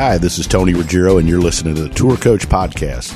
Hi, this is Tony Ruggiero, and you're listening to the Tour Coach Podcast.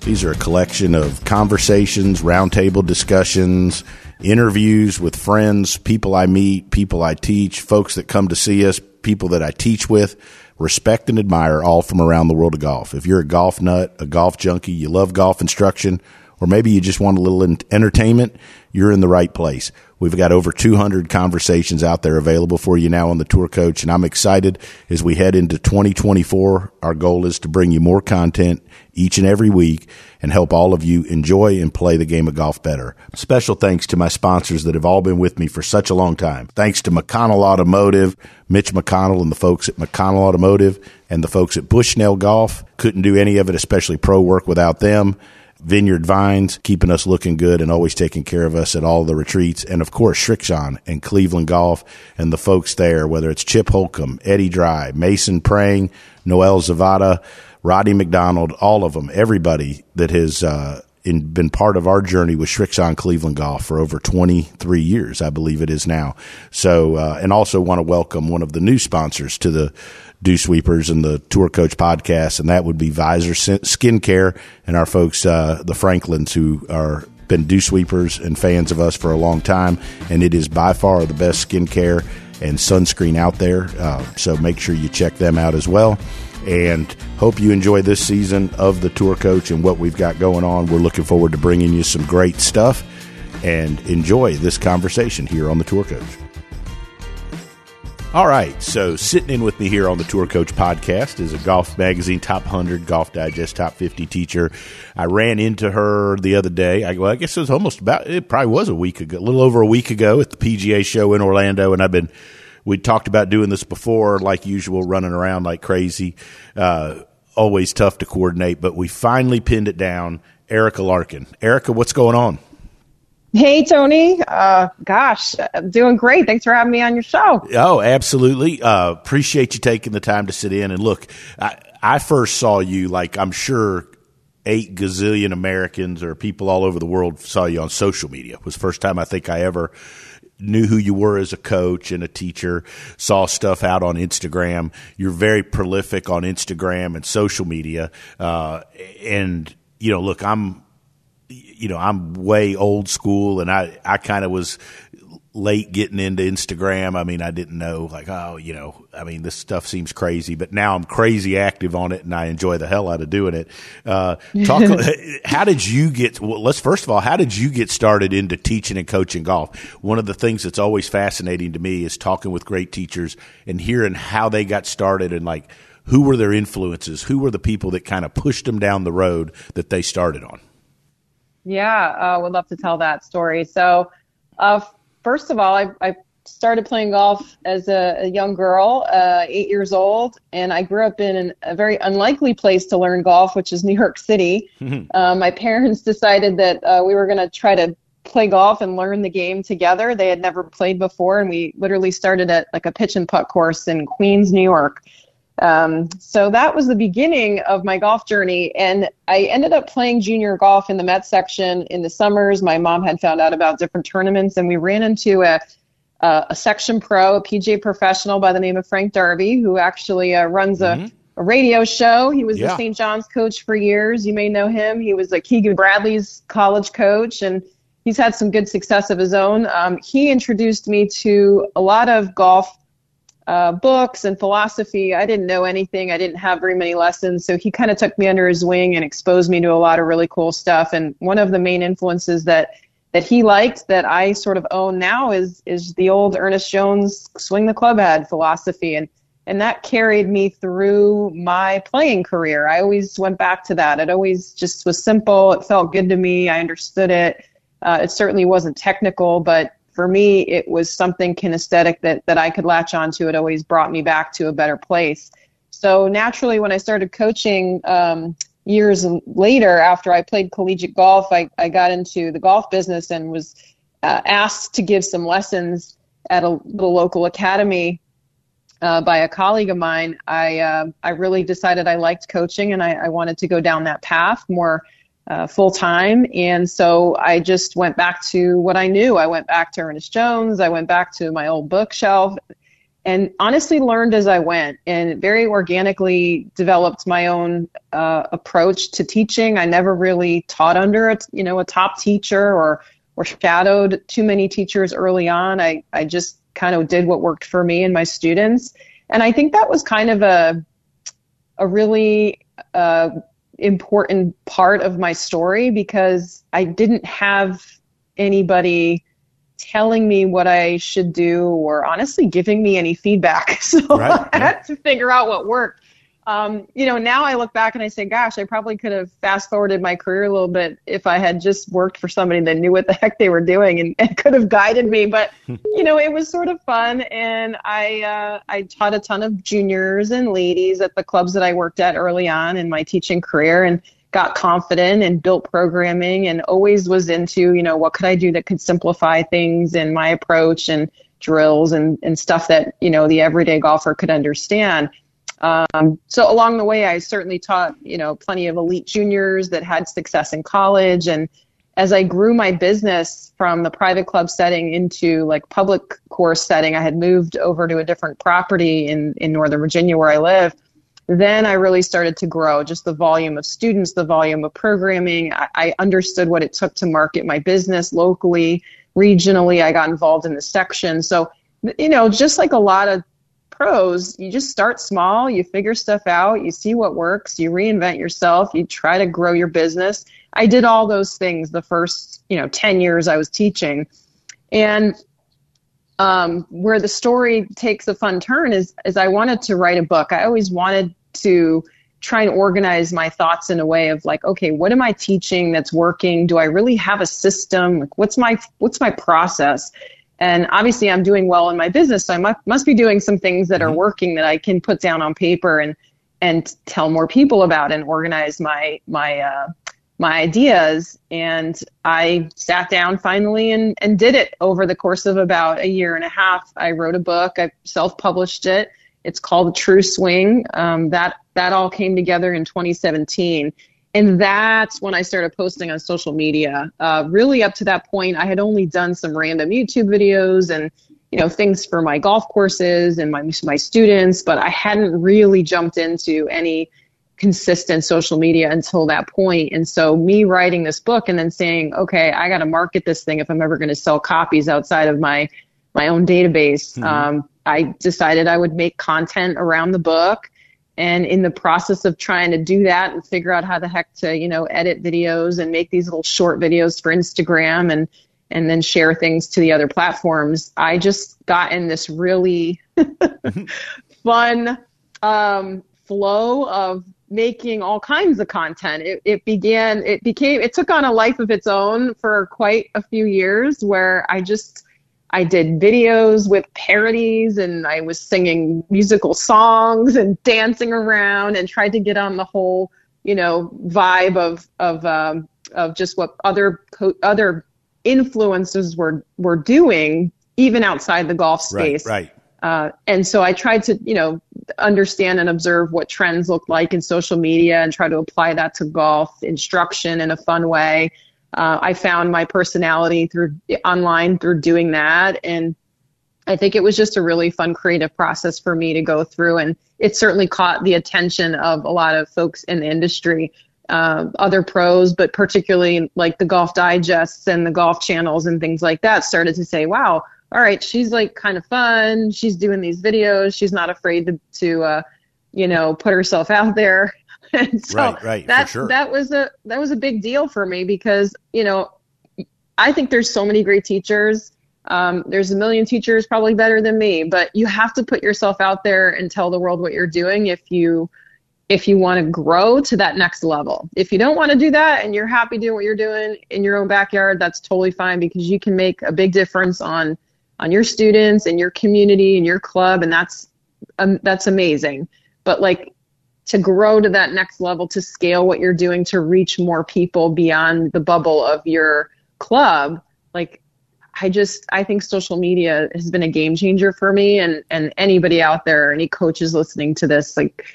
These are a collection of conversations, roundtable discussions, interviews with friends, people I meet, people I teach, folks that come to see us, people that I teach with, respect and admire, all from around the world of golf. If you're a golf nut, a golf junkie, you love golf instruction, or maybe you just want a little entertainment, you're in the right place. We've got over 200 conversations out there available for you now on the Tour Coach, and I'm excited as we head into 2024. Our goal is to bring you more content each and every week and help all of you enjoy and play the game of golf better. Special thanks to my sponsors that have all been with me for such a long time. Thanks to McConnell Automotive, Mitch McConnell and the folks at McConnell Automotive and the folks at Bushnell Golf. Couldn't do any of it, especially pro work without them. Vineyard Vines, keeping us looking good and always taking care of us at all the retreats. And of course, Srixon and Cleveland Golf and the folks there, whether it's Chip Holcomb, Eddie Dry, Mason Prang, Noel Zavada, Roddy McDonald, all of them, everybody that has, uh, in, been part of our journey with Srixon Cleveland Golf for over 23 years, I believe it is now. So, uh, and also want to welcome one of the new sponsors to the Dew Sweepers and the Tour Coach podcast, and that would be Visor Skincare and our folks, uh, the Franklins, who are been dew sweepers and fans of us for a long time, and it is by far the best skincare and sunscreen out there. Uh, so make sure you check them out as well. And hope you enjoy this season of the Tour Coach and what we've got going on. We're looking forward to bringing you some great stuff and enjoy this conversation here on the Tour Coach. All right, so sitting in with me here on the Tour Coach podcast is a Golf Magazine Top 100, Golf Digest Top 50 teacher. I ran into her the other day. I, well, I guess it was almost about, it probably was a week ago, a little over a week ago at the PGA show in Orlando, and I've been, we talked about doing this before, like usual, running around like crazy. Uh, always tough to coordinate, but we finally pinned it down. Erika Larkin. Erika, what's going on? Hey, Tony. Uh, gosh, I'm doing great. Thanks for having me on your show. Oh, absolutely. Uh, appreciate you taking the time to sit in. And look, I, I first saw you, like I'm sure eight gazillion Americans or people all over the world saw you on social media. It was the first time I think I ever knew who you were as a coach and a teacher, saw stuff out on Instagram. You're very prolific on Instagram and social media. Uh, and, you know, look, I'm you know, I'm way old school and I, I kind of was late getting into Instagram. I mean, I didn't know like, oh, you know, I mean, this stuff seems crazy, but now I'm crazy active on it and I enjoy the hell out of doing it. Uh, talk, how did you get, well, let's first of all, how did you get started into teaching and coaching golf? One of the things that's always fascinating to me is talking with great teachers and hearing how they got started and like, who were their influences? Who were the people that kind of pushed them down the road that they started on? Yeah, uh, would love to tell that story. So, uh, first of all, I, I started playing golf as a, a young girl, uh, eight years old, and I grew up in an, a very unlikely place to learn golf, which is New York City. uh, my parents decided that uh, we were going to try to play golf and learn the game together. They had never played before, and we literally started at like a pitch and putt course in Queens, New York. Um, so that was the beginning of my golf journey. And I ended up playing junior golf in the Met section in the summers. My mom had found out about different tournaments, and we ran into a, a, a section pro, a PGA professional by the name of Frank Darby, who actually uh, runs a, mm-hmm. a, radio show. He was yeah. the St. John's coach for years. You may know him. He was a Keegan Bradley's college coach, and he's had some good success of his own. Um, he introduced me to a lot of golf uh, books and philosophy. I didn't know anything. I didn't have very many lessons. So he kind of took me under his wing and exposed me to a lot of really cool stuff. And one of the main influences that that he liked that I sort of own now is is the old Ernest Jones swing the club head philosophy. And and that carried me through my playing career. I always went back to that. It always just was simple. It felt good to me. I understood it. Uh, it certainly wasn't technical, but for me, it was something kinesthetic that, that I could latch onto. It always brought me back to a better place. So naturally, when I started coaching um, years later, after I played collegiate golf, I, I got into the golf business and was uh, asked to give some lessons at a little local academy uh, by a colleague of mine. I uh, I really decided I liked coaching and I, I wanted to go down that path more uh, full time. And so I just went back to what I knew. I went back to Ernest Jones. I went back to my old bookshelf. and honestly learned as I went and very organically developed my own uh, approach to teaching. I never really taught under a, you know, a top teacher or, or shadowed too many teachers early on. I, I just kind of did what worked for me and my students. And I think that was kind of a, a really uh, important part of my story because I didn't have anybody telling me what I should do or honestly giving me any feedback. So right, I had to figure out what worked. Um, you know, now I look back and I say, gosh, I probably could have fast forwarded my career a little bit if I had just worked for somebody that knew what the heck they were doing and, and could have guided me. But, you know, it was sort of fun. And I, uh, I taught a ton of juniors and ladies at the clubs that I worked at early on in my teaching career. And got confident and built programming and always was into, you know, what could I do that could simplify things in my approach and drills and, and stuff that, you know, the everyday golfer could understand. Um, so along the way, I certainly taught, you know, plenty of elite juniors that had success in college. And as I grew my business from the private club setting into like public course setting, I had moved over to a different property in, in Northern Virginia where I live then I really started to grow just the volume of students, the volume of programming. I, I, understood what it took to market my business locally, regionally. I got involved in the section. So, you know, just like a lot of pros, you just start small, you figure stuff out, you see what works, you reinvent yourself, you try to grow your business. I did all those things the first, you know, 10 years I was teaching. And um, where the story takes a fun turn is, is I wanted to write a book. I always wanted to try and organize my thoughts in a way of like, okay, what am I teaching that's working? Do I really have a system? Like, what's my what's my process? And obviously, I'm doing well in my business, so I must, must be doing some things that are mm-hmm. working that I can put down on paper and and tell more people about and organize my my uh, my ideas. And I sat down finally and, and did it over the course of about a year and a half. I wrote a book, I self published it. It's called True Swing. Um, that, that all came together in 2017. And that's when I started posting on social media. Uh, really, up to that point, I had only done some random YouTube videos and you know things for my golf courses and my my students, but I hadn't really jumped into any consistent social media until that point. And so me writing this book and then saying, okay, I got to market this thing if I'm ever going to sell copies outside of my my own database. Mm-hmm. Um, I decided I would make content around the book. And in the process of trying to do that and figure out how the heck to, you know, edit videos and make these little short videos for Instagram and and then share things to the other platforms, I just got in this really fun um, flow of making all kinds of content. It, it began, it became, it took on a life of its own for quite a few years where I just, I did videos with parodies and I was singing musical songs and dancing around and tried to get on the whole, you know, vibe of, of, um, of just what other, other influencers were, were doing even outside the golf space. Right, right. Uh, and so I tried to, you know, understand and observe what trends look like in social media and try to apply that to golf instruction in a fun way. Uh, I found my personality through online through doing that. And I think it was just a really fun creative process for me to go through. And it certainly caught the attention of a lot of folks in the industry, uh, other pros, but particularly like the golf digests and the golf channels and things like that started to say, wow, all right, she's like kind of fun. She's doing these videos. She's not afraid to, to uh, you know, put herself out there. and so right, right, that, sure. that was a that was a big deal for me because you know I think there's so many great teachers. Um, there's a million teachers probably better than me, but you have to put yourself out there and tell the world what you're doing if you if you want to grow to that next level. If you don't want to do that and you're happy doing what you're doing in your own backyard, that's totally fine because you can make a big difference on on your students and your community and your club and that's um, that's amazing but like to grow to that next level to scale what you're doing to reach more people beyond the bubble of your club like i just i think social media has been a game changer for me and and anybody out there any coaches listening to this like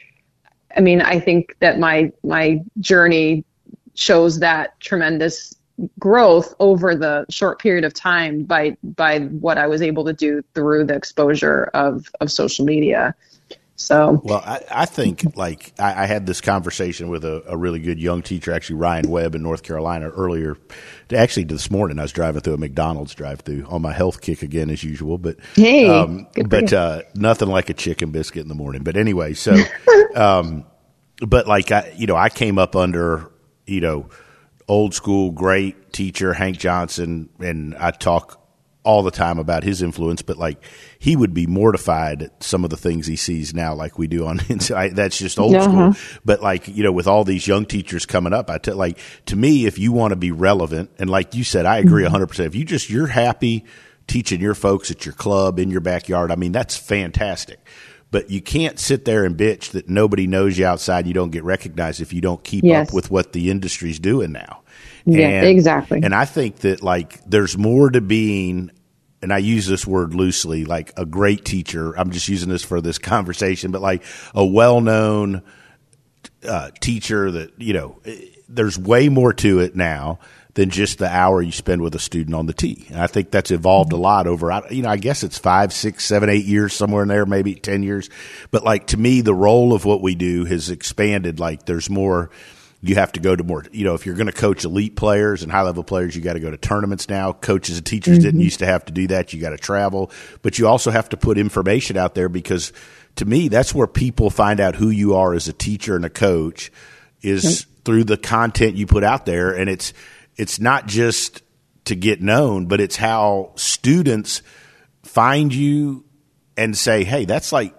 i mean i think that my my journey shows that tremendous growth over the short period of time by by what I was able to do through the exposure of of social media. So well, I, I think like I, I, had this conversation with a, a, really good young teacher, actually Ryan Webb in North Carolina earlier. Actually, this morning I was driving through a McDonald's drive-through on my health kick again as usual, but hey, um, but uh, nothing like a chicken biscuit in the morning. But anyway, so um, but like I, you know, I came up under you know old school great teacher Hank Johnson, and I talk all the time about his influence, but like he would be mortified at some of the things he sees now, like we do on Inside. That's just old uh-huh. school. But like you know, with all these young teachers coming up, I tell like to me, if you want to be relevant, and like you said, I agree mm-hmm. hundred percent. If you just you're happy teaching your folks at your club in your backyard, I mean that's fantastic. But you can't sit there and bitch that nobody knows you outside. And You don't get recognized if you don't keep yes. up with what the industry's doing now. Yeah, and, exactly. And I think that like there's more to being and I use this word loosely, like a great teacher. I'm just using this for this conversation, but like a well-known uh, teacher that you know, there's way more to it now than just the hour you spend with a student on the tee. And I think that's evolved a lot over, you know, I guess it's five, six, seven, eight years somewhere in there, maybe 10 years. But like to me, the role of what we do has expanded. Like there's more, you have to go to more, you know, if you're going to coach elite players and high level players, you got to go to tournaments now. Coaches and teachers mm-hmm. didn't used to have to do that. You got to travel, but you also have to put information out there because to me, that's where people find out who you are as a teacher and a coach is mm-hmm. through the content you put out there. And it's, it's not just to get known, but it's how students find you and say, Hey, that's like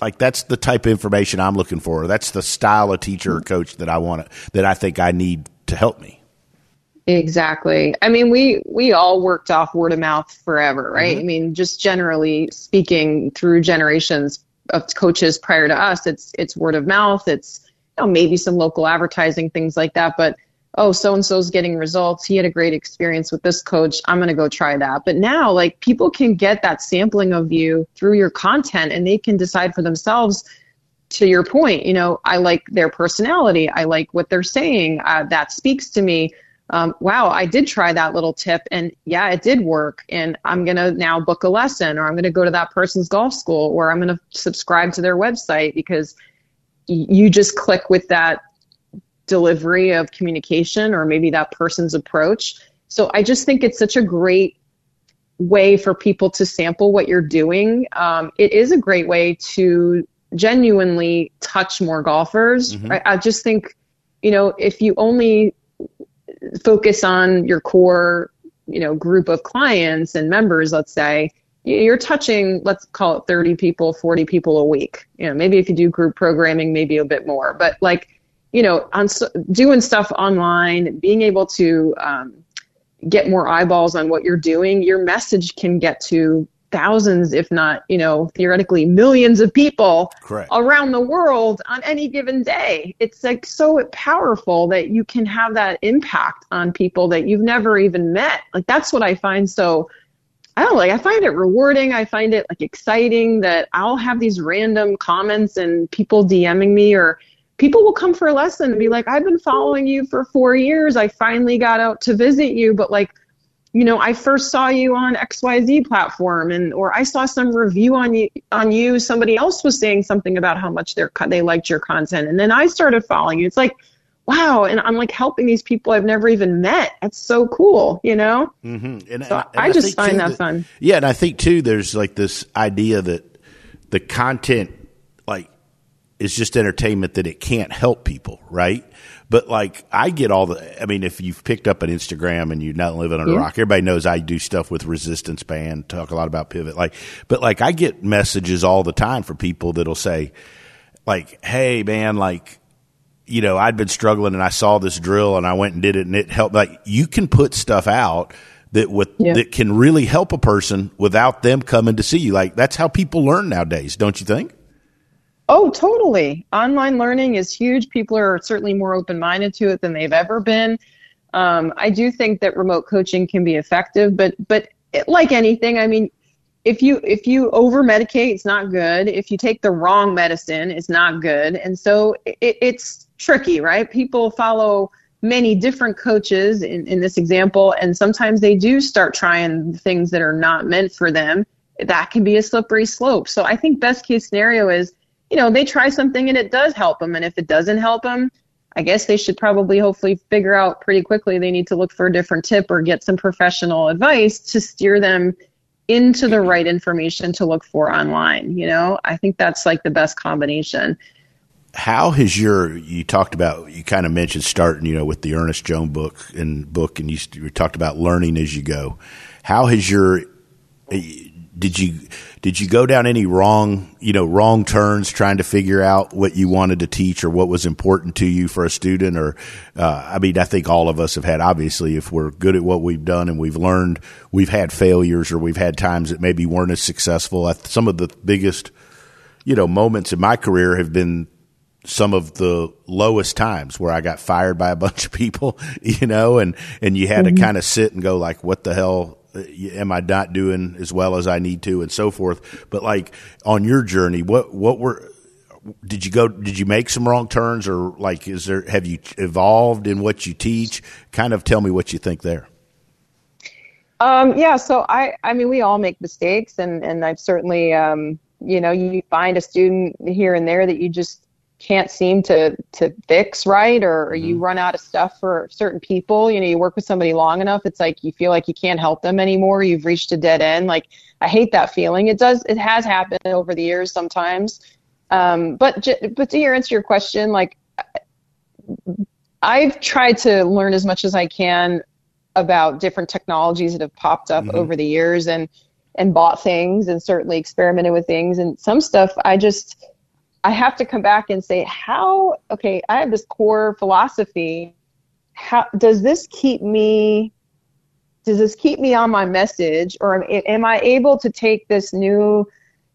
like that's the type of information I'm looking for. That's the style of teacher or coach that I want to, that I think I need to help me. Exactly. I mean, we we all worked off word of mouth forever, right? Mm-hmm. I mean, just generally speaking, through generations of coaches prior to us, it's it's word of mouth. It's you know, maybe some local advertising, things like that. But oh, so and so's getting results. He had a great experience with this coach. I'm going to go try that. But now, like, people can get that sampling of you through your content and they can decide for themselves. To your point, you know, I like their personality. I like what they're saying. Uh, that speaks to me. Um, wow, I did try that little tip and yeah, it did work. And I'm going to now book a lesson or I'm going to go to that person's golf school or I'm going to subscribe to their website because you just click with that delivery of communication or maybe that person's approach. So I just think it's such a great way for people to sample what you're doing. Um, it is a great way to genuinely touch more golfers. Mm-hmm. I, I just think, you know, if you only focus on your core, you know, group of clients and members, let's say, you're touching, let's call it 30 people, 40 people a week. You know, maybe if you do group programming, maybe a bit more. But like, you know, on doing stuff online, being able to um, get more eyeballs on what you're doing, your message can get to thousands, if not, you know, theoretically millions of people Correct. around the world on any given day. It's like so powerful that you can have that impact on people that you've never even met. Like that's what I find so I don't know, like I find it rewarding. I find it like exciting that I'll have these random comments and people DMing me or people will come for a lesson and be like, I've been following you for four years. I finally got out to visit you, but like, you know, I first saw you on XYZ platform and or I saw some review on you on you. Somebody else was saying something about how much they they liked your content. And then I started following you. It's like, wow, and I'm like helping these people I've never even met. That's so cool, you know? Mm-hmm. And, so and I, I just find that, that fun. Yeah, and I think too there's like this idea that the content is just entertainment that it can't help people, right? But like I get all the, I mean, if you've picked up an Instagram and you're not living under yeah. a rock, everybody knows I do stuff with resistance band, talk a lot about pivot. Like, but like I get messages all the time from people that'll say, like, hey man, like, you know, I'd been struggling and I saw this drill and I went and did it and it helped. Like you can put stuff out that with yeah. that can really help a person without them coming to see you. Like that's how people learn nowadays, don't you think? Oh, totally. Online learning is huge. People are certainly more open minded to it than they've ever been. Um, I do think that remote coaching can be effective, but but it, like anything, I mean, if you if you over medicate, it's not good. If you take the wrong medicine, it's not good. And so it, it's tricky, right? People follow many different coaches in, in this example, and sometimes they do start trying things that are not meant for them. That can be a slippery slope. So I think best case scenario is, you know, they try something and it does help them. And if it doesn't help them, I guess they should probably hopefully figure out pretty quickly they need to look for a different tip or get some professional advice to steer them into the right information to look for online. You know, I think that's like the best combination. How has your you talked about you kind of mentioned starting you know with the Ernest Jones book and book and you, you talked about learning as you go. How has your eh, did you did you go down any wrong you know wrong turns trying to figure out what you wanted to teach or what was important to you for a student or uh, i mean i think all of us have had obviously if we're good at what we've done and we've learned we've had failures or we've had times that maybe weren't as successful some of the biggest you know moments in my career have been some of the lowest times where I got fired by a bunch of people, you know, and, and you had mm-hmm. to kind of sit and go like, what the hell am I not doing as well as I need to, and so forth. But like on your journey, what what were did you go? Did you make some wrong turns, or like is there have you evolved in what you teach? Kind of tell me what you think there. Um, yeah, so I I mean we all make mistakes, and and I've certainly um, you know you find a student here and there that you just can't seem to to fix right or, or mm-hmm. you run out of stuff for certain people you know you work with somebody long enough it's like you feel like you can't help them anymore you've reached a dead end like i hate that feeling it does it has happened over the years sometimes um, but but to your answer your question like i've tried to learn as much as i can about different technologies that have popped up mm-hmm. over the years and and bought things and certainly experimented with things and some stuff i just I have to come back and say, how, okay, I have this core philosophy. How does this keep me, does this keep me on my message or am, am I able to take this new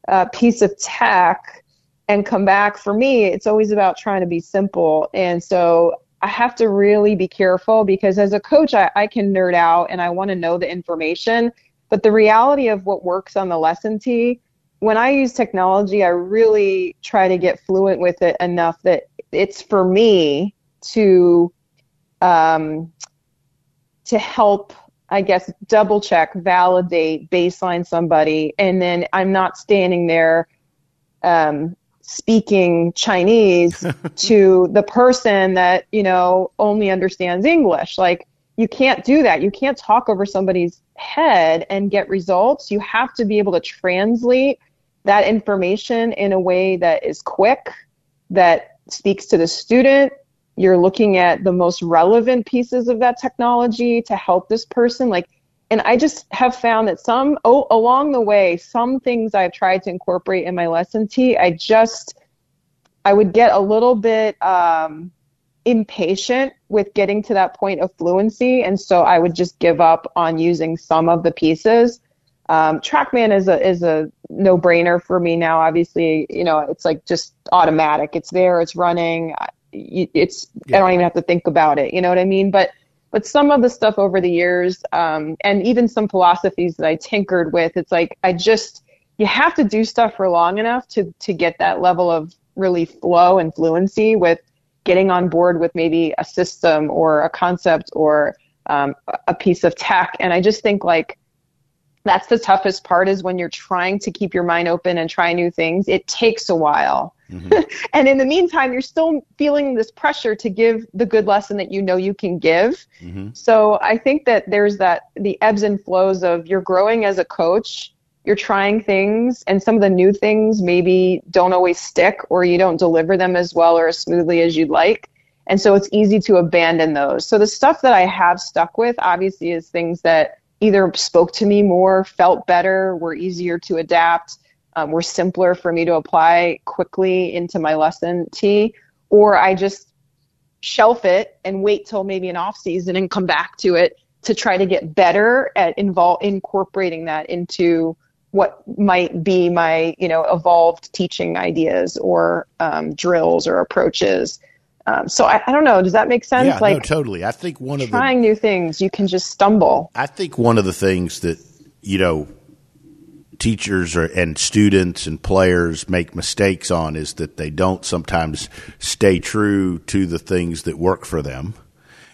uh, piece of tech and come back? For me, it's always about trying to be simple. And so I have to really be careful because as a coach, I, I can nerd out and I want to know the information. But the reality of what works on the lesson tee when I use technology, I really try to get fluent with it enough that it's for me to um, to help, I guess, double check, validate, baseline somebody, and then I'm not standing there um, speaking Chinese to the person that you know only understands English. Like you can't do that. You can't talk over somebody's head and get results. You have to be able to translate that information in a way that is quick, that speaks to the student. You're looking at the most relevant pieces of that technology to help this person. Like, and I just have found that some oh, along the way, some things I've tried to incorporate in my lesson T, I just I would get a little bit um, impatient with getting to that point of fluency, and so I would just give up on using some of the pieces. Um, TrackMan is a is a no brainer for me now. Obviously, you know it's like just automatic. It's there. It's running. It's yeah. I don't even have to think about it. You know what I mean? But but some of the stuff over the years, um, and even some philosophies that I tinkered with, it's like I just you have to do stuff for long enough to to get that level of really flow and fluency with getting on board with maybe a system or a concept or um, a piece of tech. And I just think like that's the toughest part is when you're trying to keep your mind open and try new things it takes a while mm-hmm. and in the meantime you're still feeling this pressure to give the good lesson that you know you can give mm-hmm. so i think that there's that the ebbs and flows of you're growing as a coach you're trying things and some of the new things maybe don't always stick or you don't deliver them as well or as smoothly as you'd like. And so it's easy to abandon those. So the stuff that i have stuck with obviously is things that either spoke to me more, felt better, were easier to adapt, um, were simpler for me to apply quickly into my lesson t or I just shelf it and wait till maybe an off season and come back to it to try to get better at involve incorporating that into what might be my you know evolved teaching ideas or um, drills or approaches um, so I, I, don't know. Does that make sense? Yeah, like no, totally. I think one of trying the, new things, you can just stumble. I think one of the things that you know teachers are, and students and players make mistakes on is that they don't sometimes stay true to the things that work for them.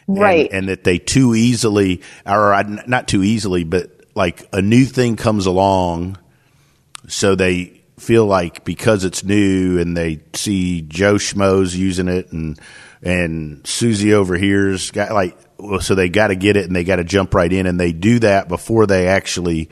Right. And, and that they too easily, or not too easily, but like a new thing comes along, so they feel like because it's new and they see Joe Schmoes using it and and Susie over here's got like so they got to get it and they got to jump right in and they do that before they actually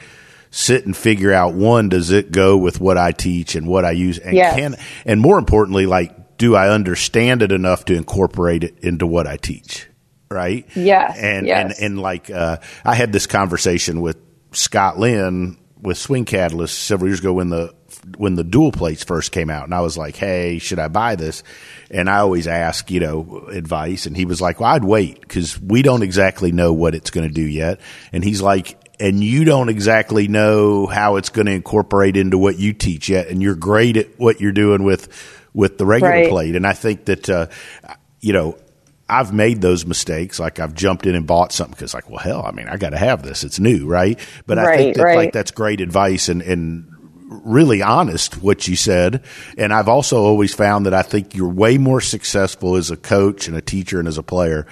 sit and figure out one does it go with what I teach and what I use and yes. can and more importantly like do I understand it enough to incorporate it into what I teach right yeah and yes. and and like uh, I had this conversation with Scott Lynn with Swing Catalyst several years ago when the when the dual plates first came out, and I was like, "Hey, should I buy this?" And I always ask, you know, advice, and he was like, "Well, I'd wait because we don't exactly know what it's going to do yet." And he's like, "And you don't exactly know how it's going to incorporate into what you teach yet, and you're great at what you're doing with with the regular right. plate." And I think that, uh, you know, I've made those mistakes. Like I've jumped in and bought something because, like, well, hell, I mean, I got to have this. It's new, right? But right, I think that right. like that's great advice and and really honest what you said. And I've also always found that I think you're way more successful as a coach and a teacher and as a player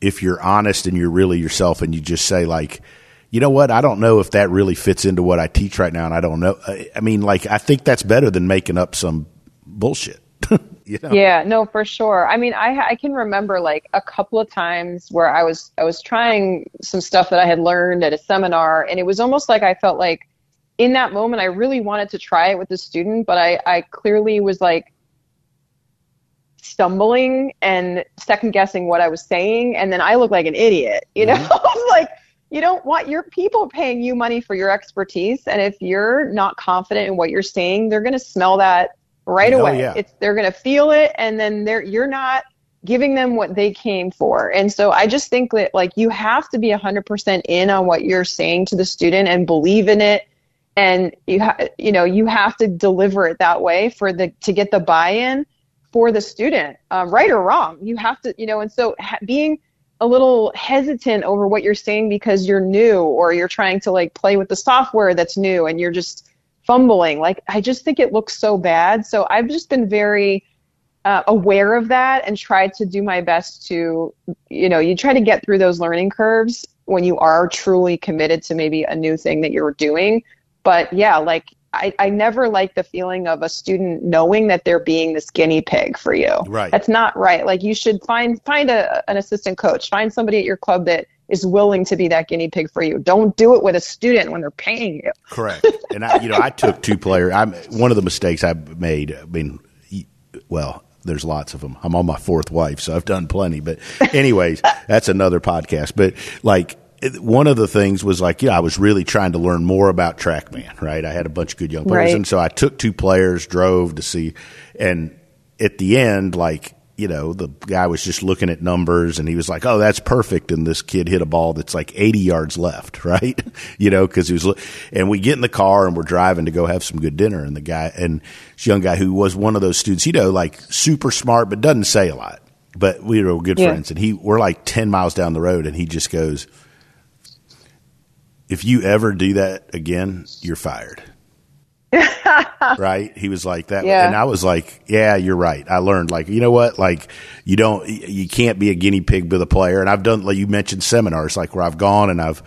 if you're honest and you're really yourself and you just say like. You know what? I don't know if that really fits into what I teach right now, and I don't know. I mean, like, I think that's better than making up some bullshit. You know? Yeah, no, for sure. I mean, I I can remember like a couple of times where I was I was trying some stuff that I had learned at a seminar, and it was almost like I felt like in that moment I really wanted to try it with the student, but I I clearly was like stumbling and second guessing what I was saying, and then I looked like an idiot. You know, mm-hmm. like you don't want your people paying you money for your expertise, and if you're not confident in what you're saying, they're going to smell that right oh, away. Yeah. It's they're going to feel it, and then they're you're not giving them what they came for. And so I just think that like you have to be 100% in on what you're saying to the student and believe in it and you ha- you know you have to deliver it that way for the to get the buy-in for the student um, right or wrong you have to you know and so ha- being a little hesitant over what you're saying because you're new or you're trying to like play with the software that's new and you're just fumbling. Like, I just think it looks so bad. So I've just been very uh, aware of that and tried to do my best to, you know, you try to get through those learning curves when you are truly committed to maybe a new thing that you're doing. But yeah, like, I, I never like the feeling of a student knowing that they're being this guinea pig for you. Right. That's not right. Like you should find find a, an assistant coach, find somebody at your club that is willing to be that guinea pig for you. Don't do it with a student when they're paying you. Correct. And I, you know, I took two players. I'm one of the mistakes I made. I mean, well, there's lots of them. I'm on my fourth wife, so I've done plenty. But anyways, that's another podcast. But like one of the things was like, yeah, I was really trying to learn more about TrackMan, right? I had a bunch of good young players. Right. And so I took two players, drove to see, and at the end, like, you know, the guy was just looking at numbers and he was like, "Oh, that's perfect." And this kid hit a ball that's like 80 yards left, right? you know, because he was. And we get in the car and we're driving to go have some good dinner. And the guy and this young guy who was one of those students, you know, like super smart but doesn't say a lot. But we were good Yeah. friends, and he we're like 10 miles down the road, and he just goes, "If you ever do that again, you're fired." right? He was like that, Yeah. and I was like, "Yeah, you're right." I learned, like, you know what? Like, you don't, you can't be a guinea pig with a player. And I've done, like you mentioned, seminars, like where I've gone and I've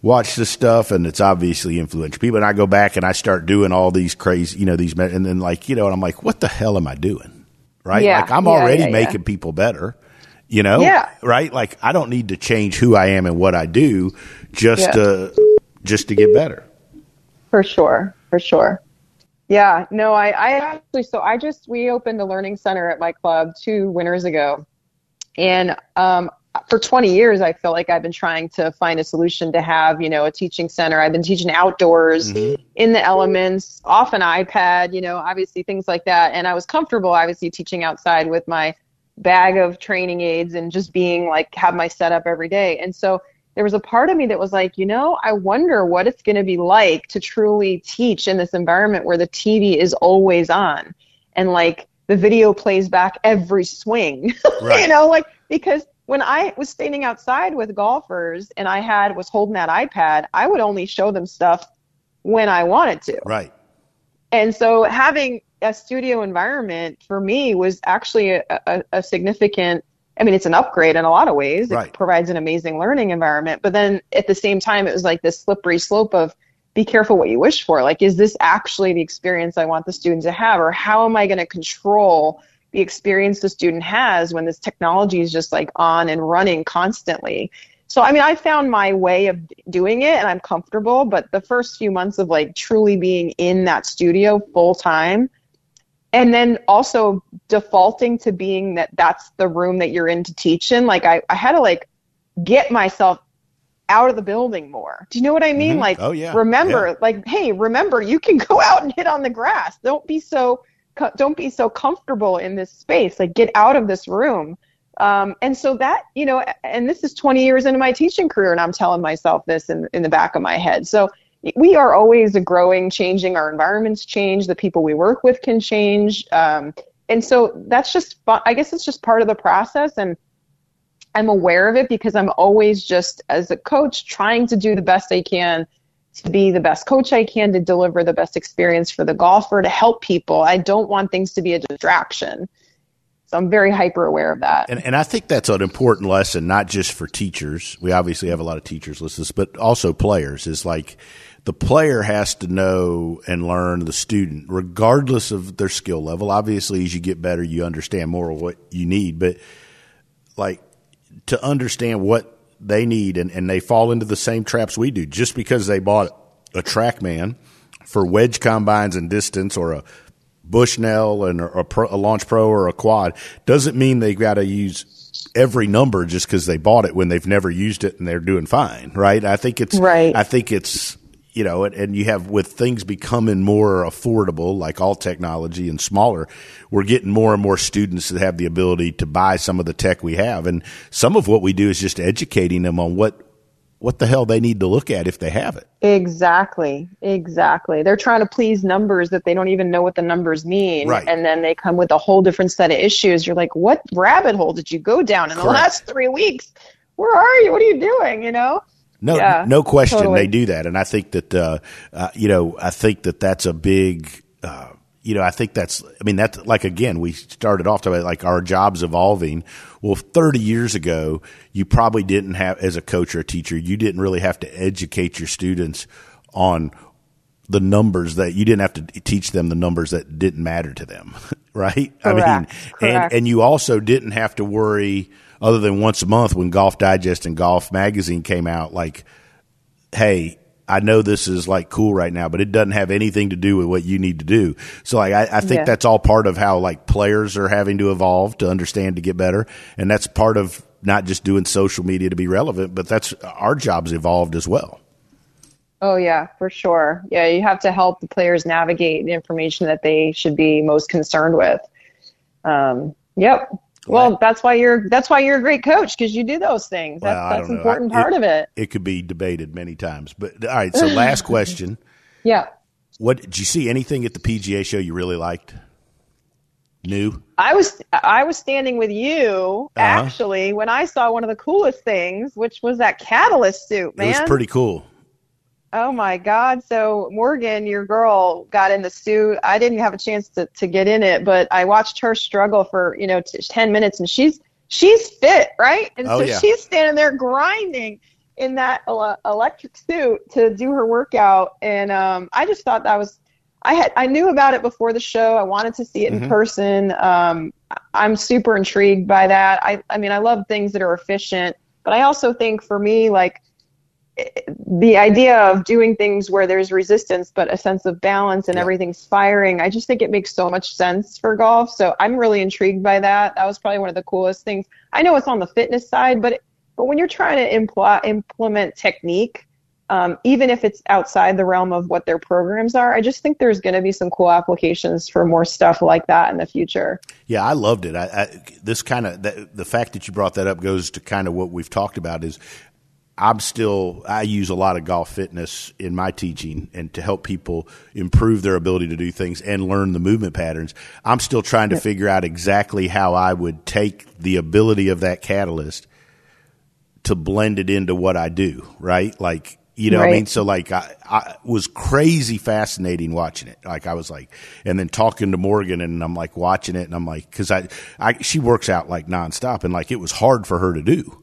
watched this stuff, and it's obviously influential people. And I go back and I start doing all these crazy, you know, these, and then like, you know, and I'm like, what the hell am I doing? Right? Yeah. Like, I'm Yeah, already making people better. You know, Yeah. right? Like, I don't need to change who I am and what I do just Yeah. to just to get better. For sure, for sure. Yeah, no, I, I actually, so I just, we opened a learning center at my club two winters ago. And um, for 20 years, I feel like I've been trying to find a solution to have, you know, a teaching center. I've been teaching outdoors in the elements, off an iPad, you know, obviously things like that. And I was comfortable, obviously, teaching outside with my bag of training aids and just being like, have my setup every day. And so there was a part of me that was like, you know, I wonder what it's going to be like to truly teach in this environment where the TV is always on and like the video plays back every swing. Right. you know, like because when I was standing outside with golfers and I had was holding that iPad, I would only show them stuff when I wanted to. Right. And so having a studio environment for me was actually a, a, a significant I mean, it's an upgrade in a lot of ways. It Right. provides an amazing learning environment. But then at the same time, it was like this slippery slope of be careful what you wish for. Like, is this actually the experience I want the student to have? Or how am I going to control the experience the student has when this technology is just like on and running constantly? So, I mean, I found my way of doing it and I'm comfortable. But the first few months of like truly being in that studio full time, and then also defaulting to being that that's the room that you're in to teach in. Like i, I had to like get myself out of the building more. Do you know what i mean? Mhm. like Oh, yeah. remember Yeah. like hey remember you can go out and hit on the grass. Don't be so don't be so comfortable in this space. Like get out of this room. Um, and so that you know and this is 20 years into my teaching career and i'm telling myself this in, in the back of my head. So we are always growing, changing. Our environments change. The people we work with can change. Um, and so that's just. I guess it's just part of the process. And I'm aware of it because I'm always just, as a coach, trying to do the best I can to be the best coach I can, to deliver the best experience for the golfer, to help people. I don't want things to be a distraction. So I'm very hyper aware of that. And, and I think that's an important lesson, not just for teachers. We obviously have a lot of teachers listening, but also players. Is like the player has to know and learn the student, regardless of their skill level. Obviously, as you get better, you understand more of what you need, but like to understand what they need and, and they fall into the same traps we do. Just because they bought a TrackMan for wedge combines and distance or a Bushnell and a, pro, a Launch Pro or a Quad doesn't mean they've got to use every number just because they bought it when they've never used it and they're doing fine, right? I think it's Right. I think it's you know, and, and you have with things becoming more affordable, like all technology and smaller, we're getting more and more students that have the ability to buy some of the tech we have, and some of what we do is just educating them on what what the hell they need to look at if they have it. Exactly, exactly. They're trying to please numbers that they don't even know what the numbers mean. Right. And then they come with a whole different set of issues. You're like, what rabbit hole did you go down in the last three weeks? Where are you? What are you doing? You know? No, Yeah, no question, totally. they do that, and I think that uh, uh, you know, I think that that's a big, uh, you know, I think that's, I mean, that's like again, we started off talking about like our jobs evolving. Well, thirty years ago, you probably didn't have, as a coach or a teacher, you didn't really have to educate your students on the numbers that you didn't have to teach them the numbers that didn't matter to them, right? I mean, Correct, and and you also didn't have to worry other than once a month when Golf Digest and Golf Magazine came out like hey, I know this is like cool right now, but it doesn't have anything to do with what you need to do. So like, I, I think Yeah. that's all part of how like players are having to evolve to understand to get better. And that's part of not just doing social media to be relevant, but that's our jobs evolved as well. Oh yeah, for sure. Yeah, you have to help the players navigate the information that they should be most concerned with. Um, yep. Well, that's why you're that's why you're a great coach because you do those things. That's Well, that's an important I- part of it. It could be debated many times, but all right. So last question. Yeah. What did you see anything at the PGA show you really liked? New? I was I was standing with you Uh-huh. actually when I saw one of the coolest things, which was that Katalyst suit, man. It was pretty cool. Oh my God. So Morgan, your girl, got in the suit. I didn't have a chance to, to get in it, but I watched her struggle for, you know, t- 10 minutes and she's, she's fit, right? And Oh, so yeah. she's standing there grinding in that ele- electric suit to do her workout. And, um, I just thought that was, I had, I knew about it before the show. I wanted to see it Mhm. in person. Um, I'm super intrigued by that. I, I mean, I love things that are efficient, but I also think for me, like, the idea of doing things where there's resistance but a sense of balance and Yeah. everything's firing i just think it makes so much sense for golf so i'm really intrigued by that that was probably one of the coolest things i know it's on the fitness side but but when you're trying to impl- implement technique um, even if it's outside the realm of what their programs are i just think there's going to be some cool applications for more stuff like that in the future Yeah, I loved it. I, I, this kind of the, the fact that you brought that up goes to kind of what we've talked about is I'm still I use a lot of golf fitness in my teaching and to help people improve their ability to do things and learn the movement patterns. I'm still trying to figure out exactly how I would take the ability of that Katalyst to blend it into what I do, right? Like You know what I mean? So like I, I was crazy fascinating watching it. Like I was like, and then talking to Morgan and I'm like watching it and I'm like, cause I, I, she works out like nonstop and like it was hard for her to do,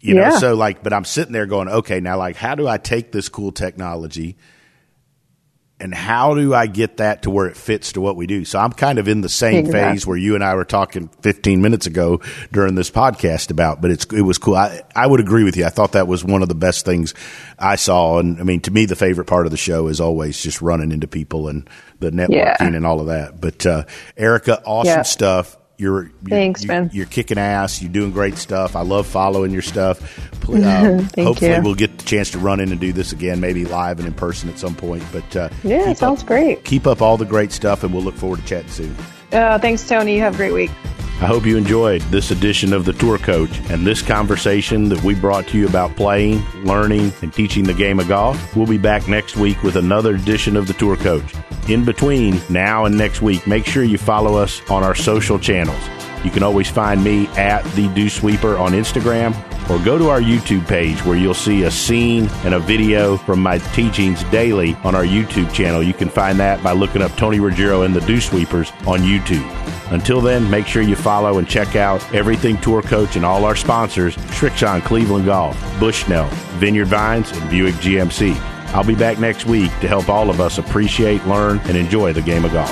you know? Yeah. So like, but I'm sitting there going, okay, now like, how do I take this cool technology and how do I get that to where it fits to what we do? So I'm kind of in the same Exactly. phase where you and I were talking 15 minutes ago during this podcast about, but it's, it was cool. I, I would agree with you. I thought that was one of the best things I saw. And I mean, to me, the favorite part of the show is always just running into people and the networking Yeah. and all of that. But, uh, Erika, awesome Yeah. stuff. You're, you're Thanks, man. You're kicking ass. You're doing great stuff. I love following your stuff. Um, hopefully, you. we'll get the chance to run in and do this again, maybe live and in person at some point. But uh, Yeah, it sounds up, great. Keep up all the great stuff, and we'll look forward to chatting soon. Uh, thanks, Tony. You have a great week. I hope you enjoyed this edition of The Tour Coach and this conversation that we brought to you about playing, learning, and teaching the game of golf. We'll be back next week with another edition of The Tour Coach. In between now and next week, make sure you follow us on our social channels. You can always find me at The Dew Sweeper on Instagram or go to our YouTube page where you'll see a scene and a video from my teachings daily on our YouTube channel. You can find that by looking up Tony Ruggiero and the Dew Sweepers on YouTube. Until then, make sure you follow and check out Everything Tour Coach and all our sponsors, Srixon Cleveland Golf, Bushnell, Vineyard Vines, and Buick GMC. I'll be back next week to help all of us appreciate, learn, and enjoy the game of golf.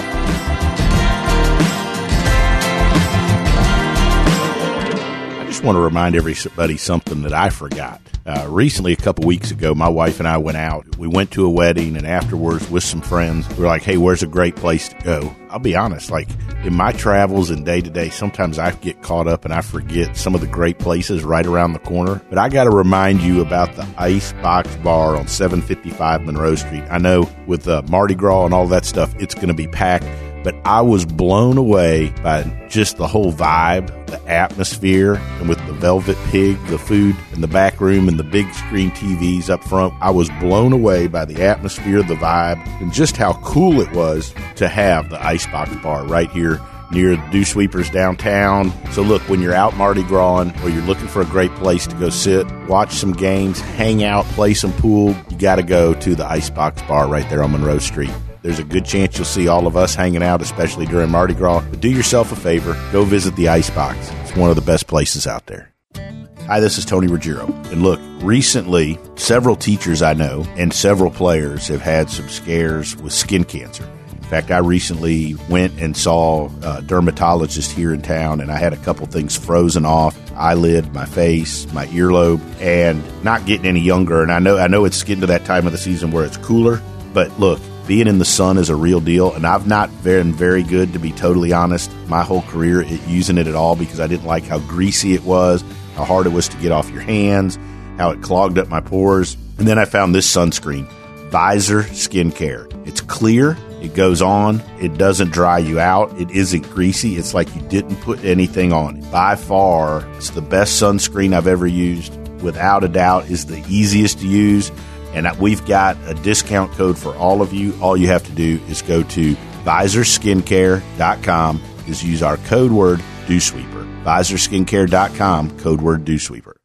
Just want to remind everybody something that I forgot. Uh, recently, a couple weeks ago, my wife and I went out. We went to a wedding, and afterwards, with some friends, we are like, "Hey, where's a great place to go?" I'll be honest, like in my travels and day to day, sometimes I get caught up and I forget some of the great places right around the corner. But I got to remind you about the Ice Box Bar on 755 Monroe Street. I know with uh, Mardi Gras and all that stuff, it's going to be packed but I was blown away by just the whole vibe, the atmosphere, and with the velvet pig, the food in the back room, and the big screen TVs up front. I was blown away by the atmosphere, the vibe, and just how cool it was to have the Icebox Bar right here near Dew Sweepers downtown. So look, when you're out Mardi Gras or you're looking for a great place to go sit, watch some games, hang out, play some pool, you got to go to the Icebox Bar right there on Monroe Street. There's a good chance you'll see all of us hanging out, especially during Mardi Gras. But do yourself a favor, go visit the Icebox. It's one of the best places out there. Hi, this is Tony Ruggiero. And look, recently, several teachers I know and several players have had some scares with skin cancer. In fact, I recently went and saw a dermatologist here in town, and I had a couple things frozen off eyelid, my face, my earlobe, and not getting any younger. And I know, I know it's getting to that time of the season where it's cooler, but look, being in the sun is a real deal, and I've not been very good, to be totally honest, my whole career at using it at all because I didn't like how greasy it was, how hard it was to get off your hands, how it clogged up my pores. And then I found this sunscreen, Visor Skincare. It's clear, it goes on, it doesn't dry you out, it isn't greasy, it's like you didn't put anything on it. By far, it's the best sunscreen I've ever used. Without a doubt, is the easiest to use. And we've got a discount code for all of you. All you have to do is go to visorskincare.com is use our code word dewsweeper. visorskincare.com, code word dewsweeper.